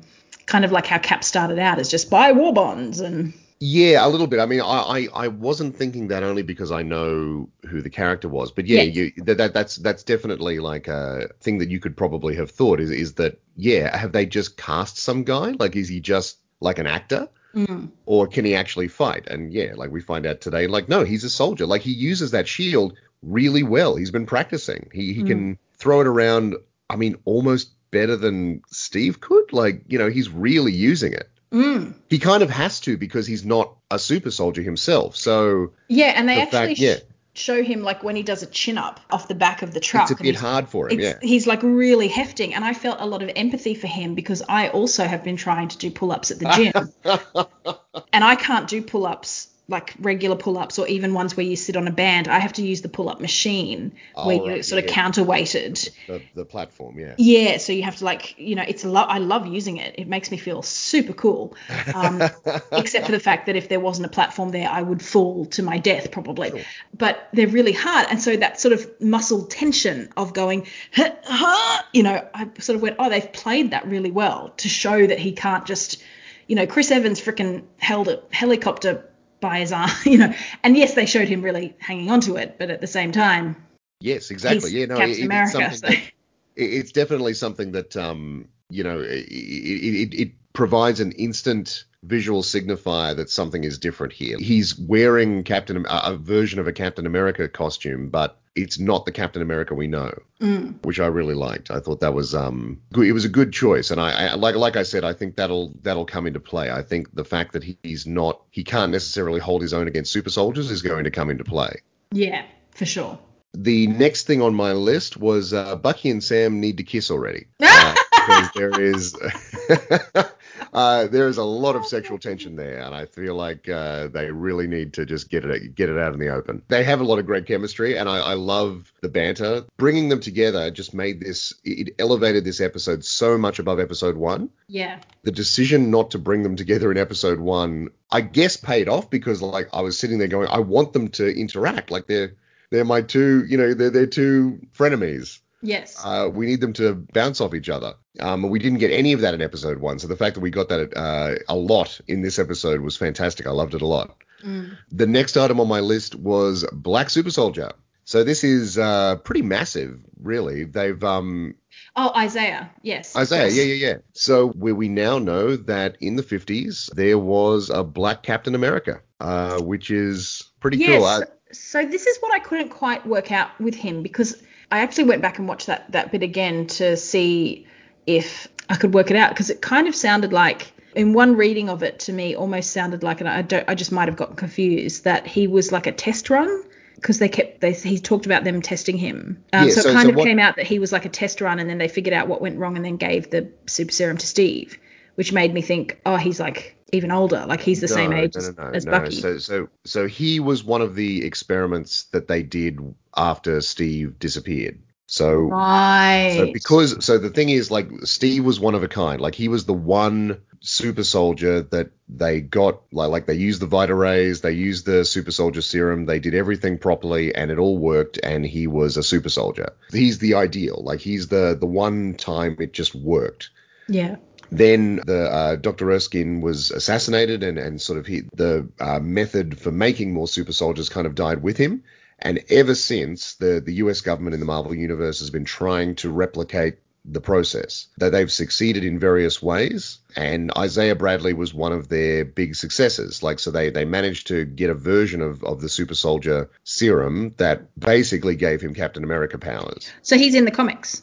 kind of like how Cap started out as just buy war bonds and Yeah, a little bit. I mean, I, I, I wasn't thinking that only because I know who the character was, but yeah, Yeah. you that, that that's that's definitely like a thing that you could probably have thought is is that yeah, have they just cast some guy? Like, is he just like an actor? mm, or can he actually fight? And yeah, like we find out today, like no, he's a soldier. Like he uses that shield really well. He's been practicing. He he can throw it around. I mean, almost better than Steve could. Like you know, he's really using it. mm. He kind of has to because he's not a super soldier himself. So yeah, and they The actually fact- yeah. show him like when he does a chin up off the back of the truck. it's a bit hard for him. Yeah. he's like really hefting, and I felt a lot of empathy for him because I also have been trying to do pull-ups at the gym, and I can't do pull-ups like regular pull-ups or even ones where you sit on a band. I have to use the pull-up machine where Oh, you're right, sort of yeah. counterweighted. the, the platform. Yeah. Yeah, so you have to like, you know, it's a lot. I love using it. It makes me feel super cool. Um, except for the fact that if there wasn't a platform there, I would fall to my death probably. Sure. But they're really hard, and so that sort of muscle tension of going, "Huh, huh," you know, I sort of went, oh, they've played that really well to show that he can't just, you know, Chris Evans freaking held a helicopter by his arm, you know, and yes, they showed him really hanging onto it, but at the same time, Yes, exactly. Yeah, no, it- it's America. something So. that- it's definitely something that um you know it, it, it provides an instant visual signifier that something is different here. He's wearing Captain a, version of a Captain America costume, but it's not the Captain America we know, Mm. which I really liked. I thought that was um good. It was a good choice, and I, I like like I said, I think that'll that'll come into play. I think the fact that he's not he can't necessarily hold his own against super soldiers is going to come into play. Yeah, for sure. The next thing on my list was uh, Bucky and Sam need to kiss already. Uh, because there is uh, there is a lot of sexual tension there, and I feel like uh, they really need to just get it get it out in the open. They have a lot of great chemistry, and I, I love the banter. Bringing them together just made this it elevated this episode so much above episode one. Yeah. The decision not to bring them together in episode one, I guess, paid off because like I was sitting there going, I want them to interact, like they're they're my two, you know, they're they're two frenemies. Yes. Uh, we need them to bounce off each other. Um, we didn't get any of that in episode one, so the fact that we got that uh, a lot in this episode was fantastic. I loved it a lot. Mm. The next item on my list was Black Super Soldier. So this is uh, pretty massive, really. They've um, Oh, Isaiah. Yes. Isaiah, yes. yeah, yeah, yeah. So where we now know that in the 50s there was a black Captain America, uh, which is pretty Yes. cool. Uh, so this is what I couldn't quite work out with him because I actually went back and watched that that bit again to see if I could work it out because it kind of sounded like in one reading of it to me almost sounded like and I don't I just might have gotten confused that he was like a test run because they kept they he talked about them testing him. Um, Yeah, so, so- it kind so of what- came out that he was like a test run and then they figured out what went wrong and then gave the super serum to Steve which made me think oh he's like even older like he's the same age no, as, no, no, as no. Bucky So, so, so he was one of the experiments that they did after Steve disappeared. So, right so because, so the thing is, like, Steve was one of a kind. Like, he was the one super soldier that they got, like, like they used the Vita Rays, they used the super soldier serum, they did everything properly, and it all worked, and he was a super soldier. He's the ideal. Like, he's the the one time it just worked. yeah Then the uh, Dr. Erskine was assassinated, and, and sort of he, the uh, method for making more super soldiers kind of died with him. And ever since, the, the US government in the Marvel Universe has been trying to replicate the process. That they've succeeded in various ways, and Isaiah Bradley was one of their big successes. Like, so they, they managed to get a version of, of the super soldier serum that basically gave him Captain America powers. So he's in the comics.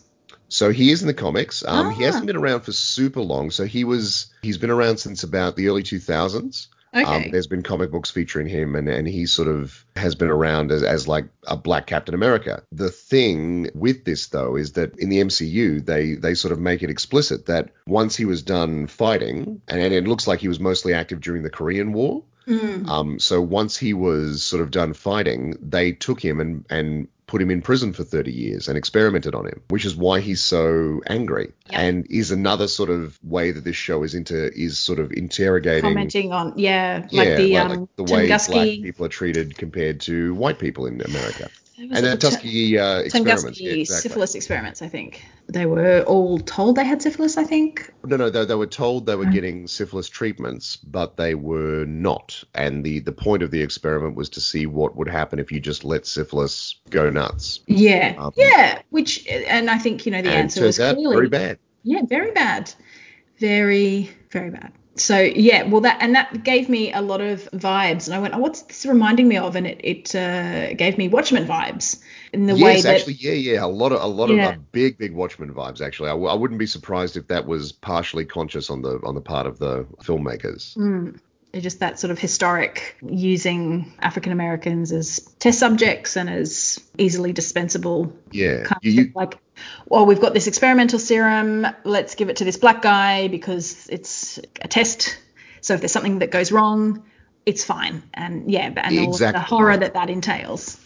So he is in the comics. Um, He Ah. hasn't been around for super long. So he was he's been around since about the early 2000s. Okay. Um, there's been comic books featuring him, and, and he sort of has been around as, as like a black Captain America. The thing with this though is that in the MCU they they sort of make it explicit that once he was done fighting, and, and it looks like he was mostly active during the Korean War. Mm. Um, so once he was sort of done fighting, they took him and and put him in prison for 30 years and experimented on him, which is why he's so angry. Yeah. And is another sort of way that this show is into is sort of interrogating Commenting on yeah, yeah, like the like, um like the way black people are treated compared to white people in America. And the Tuskegee uh, experiments. Tunguski Yeah, exactly. syphilis experiments. I think they were all told they had syphilis. I think. No, no, they, they were told they were Mm. getting syphilis treatments, but they were not. And the, the point of the experiment was to see what would happen if you just let syphilis go nuts. Yeah, Um, yeah. Which and I think you know the answer was clearly very bad. Yeah, very bad. Very, very bad. So yeah, well that and that gave me a lot of vibes, and I went, oh, what's this reminding me of? And it it uh, gave me Watchmen vibes in the way yes, that actually, yeah, yeah, a lot of a lot Yeah. of uh, big, big Watchmen vibes. Actually, I, w- I wouldn't be surprised if that was partially conscious on the on the part of the filmmakers. Mm. Just that sort of historic using African Americans as test subjects and as easily dispensable Yeah, kind of you, like, well, we've got this experimental serum. Let's give it to this black guy because it's a test. So if there's something that goes wrong, it's fine. And yeah, and all the horror that that entails.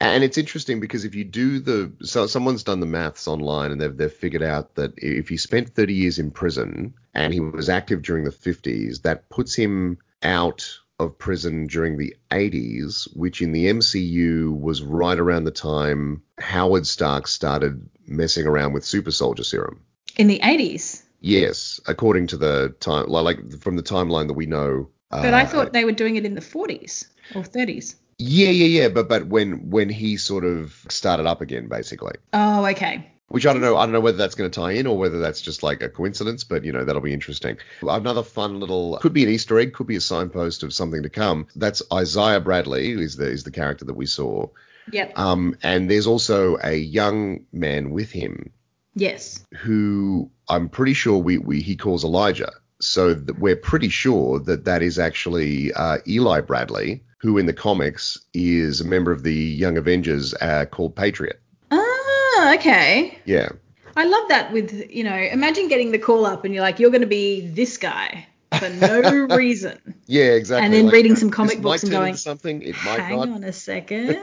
And it's interesting because if you do the so someone's done the maths online and they've they've figured out that if he spent 30 years in prison and he was active during the 50s, that puts him out of prison during the 80s, which in the MCU was right around the time Howard Stark started messing around with super soldier serum. In the 80s. Yes, according to the time, li- like from the timeline that we know. But I uh, thought they were doing it in the 40s or 30s. Yeah, yeah, yeah. But but when when he sort of started up again, basically. Oh, okay. Which I don't know. I don't know whether that's going to tie in or whether that's just like a coincidence. But you know that'll be interesting. Another fun little could be an Easter egg, could be a signpost of something to come. That's Isaiah Bradley is the is the character that we saw. Yep. Um, and there's also a young man with him yes. who I'm pretty sure we, we he calls Elijah. So th- we're pretty sure that that is actually uh, Eli Bradley, who in the comics is a member of the Young Avengers uh, called Patriot. Ah, okay. Yeah. I love that with, you know, imagine getting the call up and you're like, you're going to be this guy for no reason. Yeah, exactly. And then Like, reading some comic books and going, something. It might Hang not. on a second.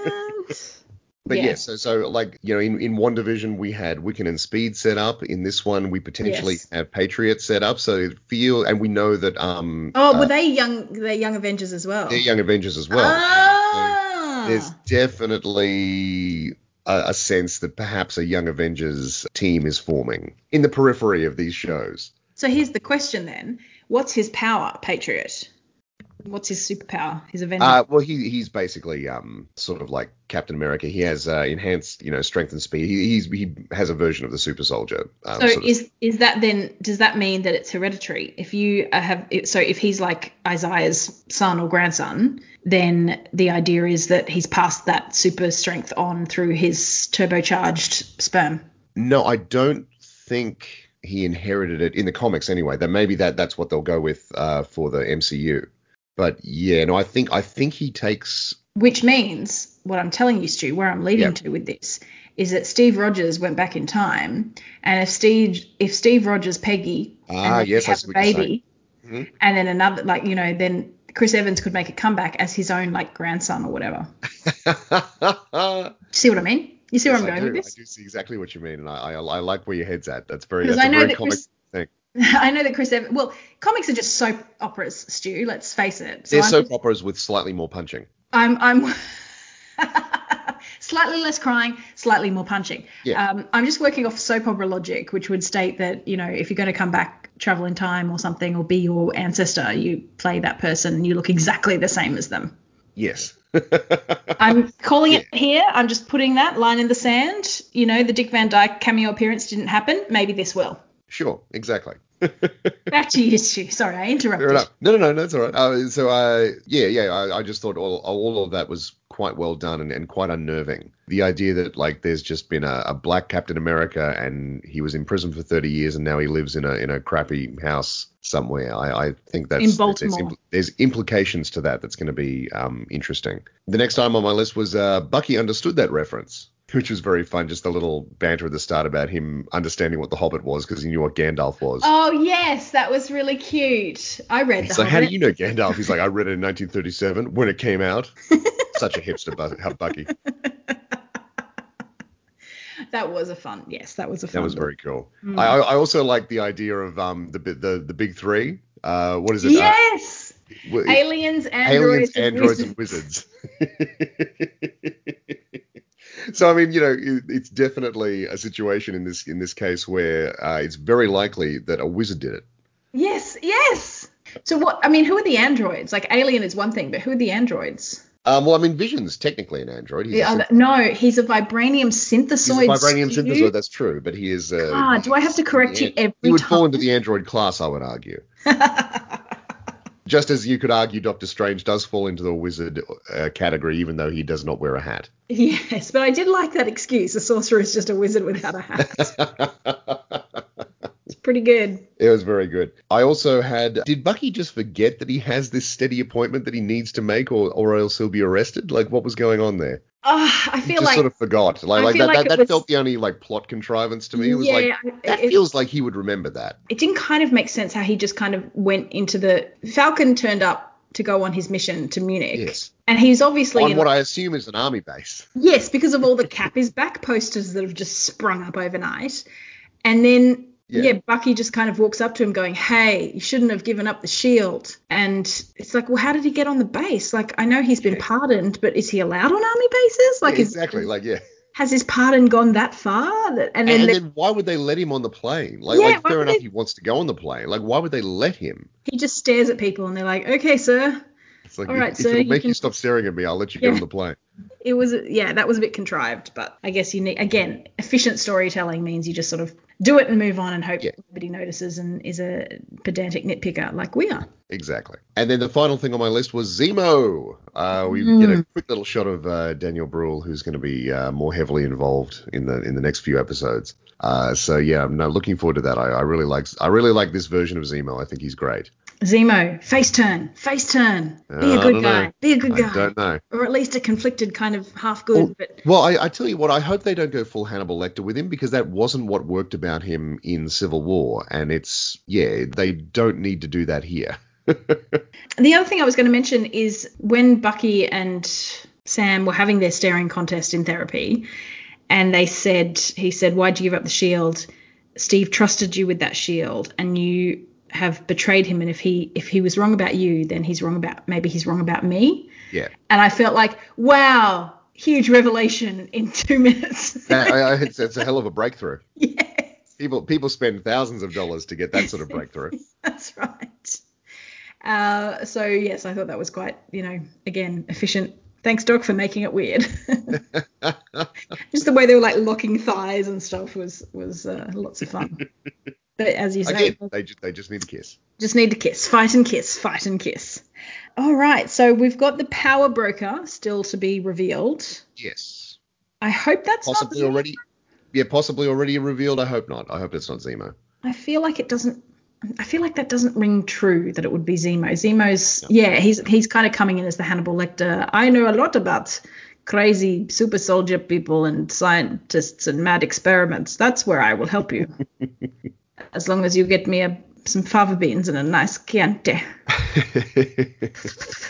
But Yeah. yes, so, so like you know, in, in WandaVision we had Wiccan and Speed set up. In this one, we potentially Yes. have Patriot set up. So feel, and we know that um, Oh, uh, were they young? They're young Avengers as well. they're Young Avengers as well. Ah. There's definitely a, a sense that perhaps a Young Avengers team is forming in the periphery of these shows. So here's the question then: What's his power, Patriot? What's his superpower? His Avenger. Uh, well, he he's basically um sort of like Captain America. He has uh, enhanced you know strength and speed. He he's, he has a version of the Super Soldier. Um, so sort of- is is that then? Does that mean that it's hereditary? If you have, so if he's like Isaiah's son or grandson, then the idea is that he's passed that super strength on through his turbocharged sperm. No, I don't think he inherited it in the comics anyway. That maybe that that's what they'll go with uh, for the MCU. But yeah, no, I think I think he takes. Which means what I'm telling you, Stu, where I'm leading Yeah. to with this is that Steve Rogers went back in time, and if Steve if Steve Rogers Peggy Ah, and yes, have a baby, Mhm. and then another like you know then Chris Evans could make a comeback as his own like grandson or whatever. See what I mean? You see where I'm I going do. with this? I do see exactly what you mean, and I, I, I like where your head's at. That's very that's I a know very that comic Chris- thing. I know that Chris Evans. Well, comics are just soap operas, Stu. Let's face it. So They're I'm, soap operas with slightly more punching. I'm I'm slightly less crying, slightly more punching. Yeah. Um, I'm just working off soap opera logic, which would state that you know if you're going to come back, travel in time or something, or be your ancestor, you play that person, you look exactly the same as them. Yes. I'm calling it here. I'm just putting that line in the sand. You know, the Dick Van Dyke cameo appearance didn't happen. Maybe this will. sure. Exactly. Back to you, Stu. Sorry, I interrupted. No, no, no, that's all right. Uh, so, uh, yeah, yeah, I, I just thought all, all of that was quite well done and, and quite unnerving. The idea that like there's just been a, a black Captain America and he was in prison for 30 years and now he lives in a in a crappy house somewhere. I, I think that's In there's, Baltimore. impl- there's implications to that that's going to be um, interesting. The next time on my list was uh, Bucky understood that reference. Which was very fun, just a little banter at the start about him understanding what the Hobbit was because he knew what Gandalf was. Oh yes, that was really cute. I read the like, how do you know Gandalf? He's like, I read it in 1937 when it came out. Such a hipster, Bu- Bucky. That was a fun. Yes, that was a fun. That was very cool. Mm. I, I also like the idea of um the the the big three. Uh, what is it? Yes. Uh, Aliens, aliens, androids, and androids, and wizards. so I mean, you know, it, it's definitely a situation in this in this case where uh, it's very likely that a wizard did it. Yes, yes. So what? I mean, who are the androids? Like Alien is one thing, but who are the androids? Um, well, I mean, Vision's technically an android. He's Yeah, synth- no, he's a vibranium He's synthesoid. a vibranium Stu. synthesoid, that's true, but he is. Uh, God, do I have to correct you every He would fall into the android class, I would argue. Just as you could argue Doctor Strange does fall into the wizard uh, category, even though he does not wear a hat. yes, but I did like that excuse. A sorcerer is just a wizard without a hat. It's pretty good. It was very good. I also had. Did Bucky just forget that he has this steady appointment that he needs to make, or, or else he'll be arrested? Like, what was going on there? I feel just like sort of forgot. Like, like that, like that, that was- felt the only like plot contrivance to me. It was yeah, like that it- feels like he would remember that. it didn't kind of make sense how he just kind of went into the Falcon turned up to go on his mission to Munich. Yes. And he's obviously On in, what I assume is an army base. yes, because of all the cap is back posters that have just sprung up overnight. And then Yeah. yeah. Bucky just kind of walks up to him going, "Hey, you shouldn't have given up the shield." And it's like, "Well, how did he get on the base? Like I know he's been Yeah. pardoned, but is he allowed on army bases? Like Yeah, is- exactly. Like, yeah. has his pardon gone that far? That, and then, and the- then why would they let him on the plane? Like, like fair enough, they- he wants to go on the plane. Like, why would they let him? he just stares at people and they're like, "Okay, sir." It's like, All if, right, if it'll you make you can- stop staring at me, I'll let you get on the plane. it was yeah that was a bit contrived but i guess you need again efficient storytelling means you just sort of do it and move on and hope Yeah. nobody notices and is a pedantic nitpicker like we are Exactly. And then the final thing on my list was Zemo. Uh, we Mm. get a quick little shot of uh, Daniel Bruhl, who's going to be uh, more heavily involved in the in the next few episodes. Uh, so yeah, I'm no, looking forward to that. I, I really like I really like this version of Zemo. I think he's great. Zemo, face turn, face turn. Be a I good guy. know. Be a good I guy. don't know. Or at least a conflicted kind of half good. Well, but well I, I tell you what, I hope they don't go full Hannibal Lecter with him because that wasn't what worked about him in Civil War, and it's yeah, they don't need to do that here. the other thing I was going to mention is when Bucky and Sam were having their staring contest in therapy, and they said, he said, Why'd you give up the shield? Steve trusted you with that shield, and you have betrayed him. And if he if he was wrong about you, then he's wrong about maybe he's wrong about me. yeah, And I felt like, wow, huge revelation in two minutes. I, I, it's, it's a hell of a breakthrough. yes, People people spend thousands of dollars to get that sort of breakthrough. that's right. Uh, so yes, I thought that was quite, you know, again, efficient. Thanks, Doc, for making it weird. Just the way they were like locking thighs and stuff was was uh, lots of fun. But as you say, Again, they just they just need to kiss. just need to kiss, fight and kiss, fight and kiss. All right, so we've got the power broker still to be revealed. Yes, I hope that's possibly not already. Yeah, possibly already revealed. I hope not. I hope it's not Zemo. I feel like it doesn't. I feel like that doesn't ring true that it would be Zemo. Zemo's yeah, he's he's kind of coming in as the Hannibal Lecter. I know a lot about crazy super soldier people and scientists and mad experiments. That's where I will help you. as long as you get me a, some fava beans and a nice Chianti.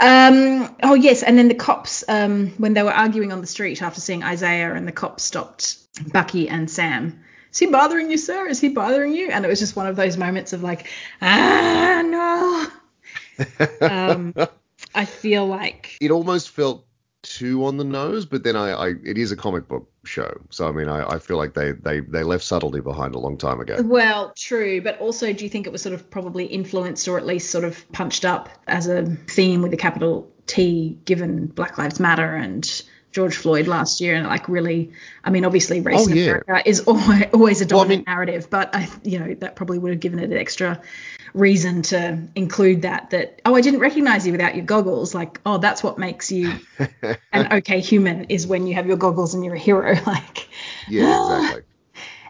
Um, oh yes, and then the cops, um, when they were arguing on the street after seeing Isaiah, and the cops stopped Bucky and Sam. Is he bothering you, sir? Is he bothering you? And it was just one of those moments of like, ah, no. um, I feel like it almost felt too on the nose, but then I, I it is a comic book show, so I mean I, I feel like they, they they left subtlety behind a long time ago. Well, true, but also do you think it was sort of probably influenced or at least sort of punched up as a theme with a capital T given Black Lives Matter and George Floyd last year and like really I mean obviously race Oh, in yeah. America is always, always a Well, I dominant mean- narrative, but I you know that probably would have given it an extra reason to include that that oh I didn't recognize you without your goggles like oh that's what makes you an okay human is when you have your goggles and you're a hero like Yeah, exactly.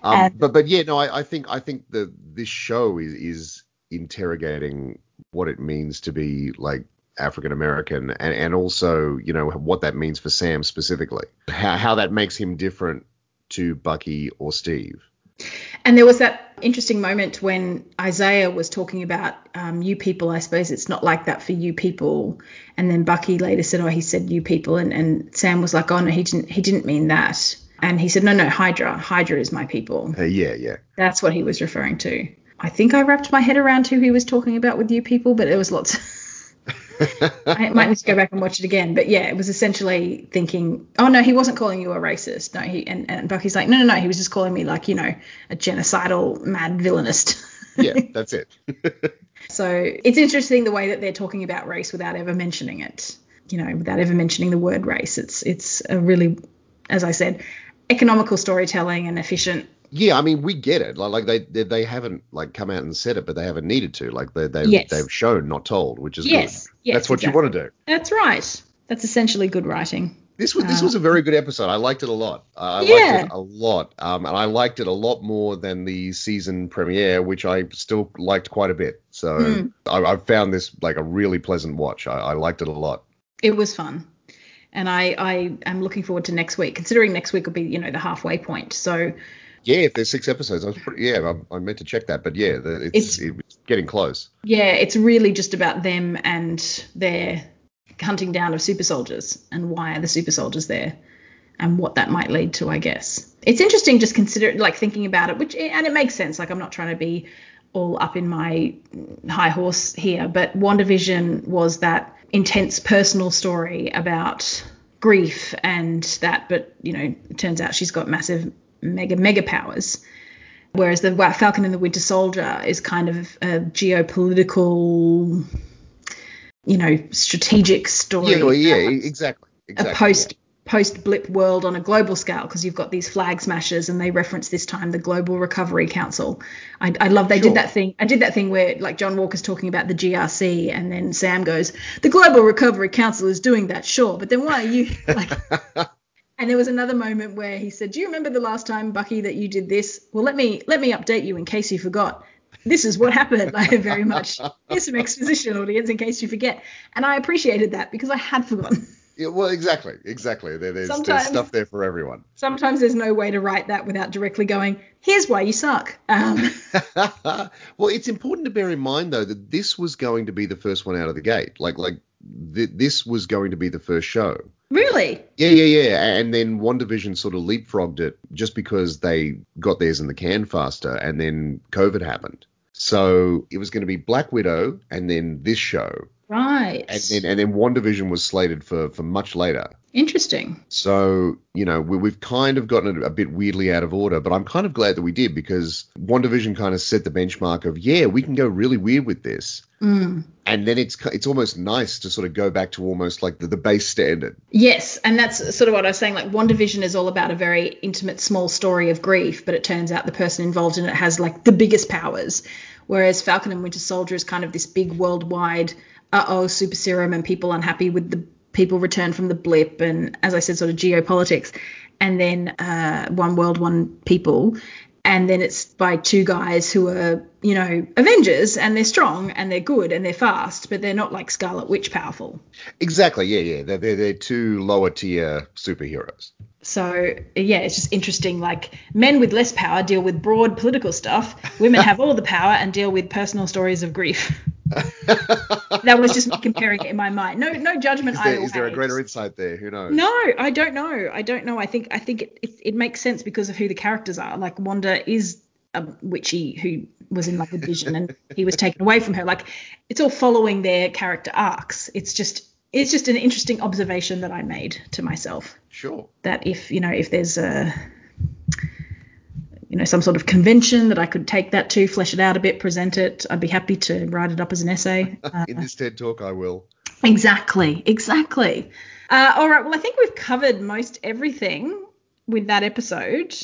Um, And- but but yeah, no, I, I think I think the this show is is interrogating what it means to be like African American and, and also you know what that means for Sam specifically, how how that makes him different to Bucky or Steve. And there was that interesting moment when Isaiah was talking about um, you people. I suppose it's not like that for you people. And then Bucky later said, "Oh, he said you people," and, and Sam was like, "Oh no, he didn't. He didn't mean that." And he said, "No, no, Hydra. Hydra is my people." Uh, yeah, yeah. That's what he was referring to. I think I wrapped my head around who he was talking about with you people, but there was lots. I might need to go back and watch it again. But yeah, it was essentially thinking, oh no, he wasn't calling you a racist. No, he and, and Bucky's like, no, no, no, he was just calling me like, you know, a genocidal mad villainist. yeah, that's it. so it's interesting the way that they're talking about race without ever mentioning it. You know, without ever mentioning the word race. It's it's a really, as I said, economical storytelling and efficient. Yeah, I mean we get it. Like, like they, they they haven't like come out and said it, but they haven't needed to. Like they they Yes. they've shown, not told, which is Yes, good. yes, That's what exactly. you want to do. That's right. That's essentially good writing. This was this Uh, was a very good episode. I liked it a lot. Uh, I Yeah. liked it a lot, um, and I liked it a lot more than the season premiere, which I still liked quite a bit. So Hmm. I, I found this like a really pleasant watch. I, I liked it a lot. It was fun. And I, I am looking forward to next week, considering next week will be, you know, the halfway point. So Yeah, if there's six episodes, I was pretty, yeah, I, I meant to check that, but yeah, the, it's, It's- it's getting close. yeah, it's really just about them and their hunting down of super soldiers and why are the super soldiers there and what that might lead to, I guess. It's interesting just consider like thinking about it, which and it makes sense. Like I'm not trying to be all up in my high horse here, but WandaVision was that intense personal story about grief and that, but you know, it turns out she's got massive mega mega powers. Whereas the Falcon and the Winter Soldier is kind of a geopolitical, you know, strategic story. Yeah, well, yeah, exactly, exactly. a post post blip world on a global scale because you've got these flag smashers and they reference this time the Global Recovery Council. I, I love they Sure. did that thing. I did that thing where like John Walker's talking about the GRC and then Sam goes, the Global Recovery Council is doing that, sure, but then why are you like? And there was another moment where he said, "Do you remember the last time, Bucky, that you did this? Well, let me let me update you in case you forgot. this is what happened. I very much here's some exposition, audience, in case you forget. And I appreciated that because I had forgotten. Yeah, well, exactly, exactly. There, there's, there's stuff there for everyone. Sometimes there's no way to write that without directly going, here's why you suck. Um, well, it's important to bear in mind though that this was going to be the first one out of the gate. Like, like th- this was going to be the first show. Really? Yeah, yeah, yeah. And then WandaVision sort of leapfrogged it just because they got theirs in the can faster, and then COVID happened. So it was going to be Black Widow, and then this show, Right. and then and then WandaVision was slated for for much later. Interesting. So, you know, we, we've kind of gotten it a bit weirdly out of order, but I'm kind of glad that we did because WandaVision kind of set the benchmark of, yeah, we can go really weird with this. Mm. And then it's it's almost nice to sort of go back to almost like the, the base standard. Yes, and that's sort of what I was saying. Like, WandaVision is all about a very intimate, small story of grief, but it turns out the person involved in it has like the biggest powers. Whereas Falcon and Winter Soldier is kind of this big worldwide, uh oh, super serum, and people unhappy with the people returned from the blip, and as I said, sort of geopolitics. And then uh, One World, One People. And then it's by two guys who are, you know, Avengers, and they're strong and they're good and they're fast, but they're not like Scarlet Witch powerful. Exactly, yeah, yeah. They're, they're, they're two lower tier superheroes. So yeah, it's just interesting. Like men with less power deal with broad political stuff. Women have all the power and deal with personal stories of grief. that was just me comparing it in my mind. No, no judgment Is there, there a greater insight there? Who knows? No, I don't know. I don't know. I think I think it, it, it makes sense because of who the characters are. Like Wanda is a witchy who was in like a Vision and he was taken away from her. Like it's all following their character arcs. It's just it's just an interesting observation that I made to myself Sure. that if you know if there's a you know some sort of convention that I could take that to, flesh it out a bit, present it, I'd be happy to write it up as an essay. Uh, In this TED talk, I will. exactly, exactly. Uh, all right, well I think we've covered most everything with that episode.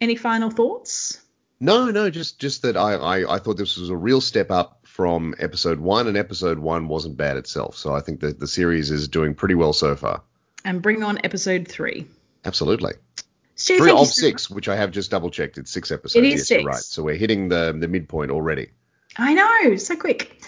Any final thoughts? No, no, just just that I, I, I thought this was a real step up from episode one, and episode one wasn't bad itself. So I think that the series is doing pretty well so far. And bring on episode three. Absolutely. Stu, Three of so six, which I have just double checked. It's six episodes. It is yes, six. right. So we're hitting the the midpoint already. I know, so quick.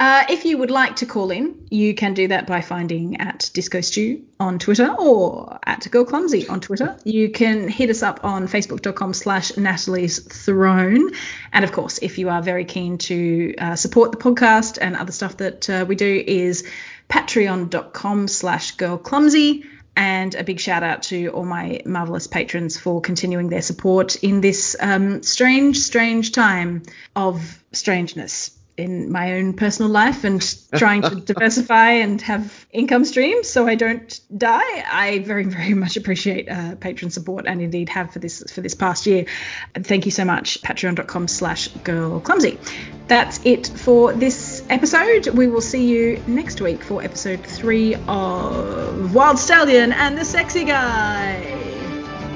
Uh, if you would like to call in, you can do that by finding at Disco Stew on Twitter or at Girl Clumsy on Twitter. You can hit us up on facebook.com slash Natalie's Throne. And of course, if you are very keen to uh, support the podcast and other stuff that uh, we do is patreon.com slash Girl Clumsy. And a big shout out to all my marvelous patrons for continuing their support in this um, strange, strange time of strangeness in my own personal life and trying to diversify and have income streams so I don't die. I very, very much appreciate uh, patron support and indeed have for this for this past year. And thank you so much. Patreon.com slash girl clumsy. That's it for this episode. We will see you next week for episode three of Wild Stallion and the Sexy Guy.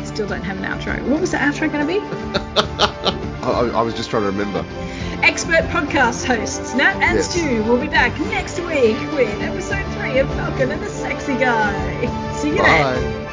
Still don't have an outro. What was the outro going to be? I, I was just trying to remember. Expert podcast hosts Nat and Yes. Stu will be back next week with episode three of Falcon and the Sexy Guy. See you then. Bye.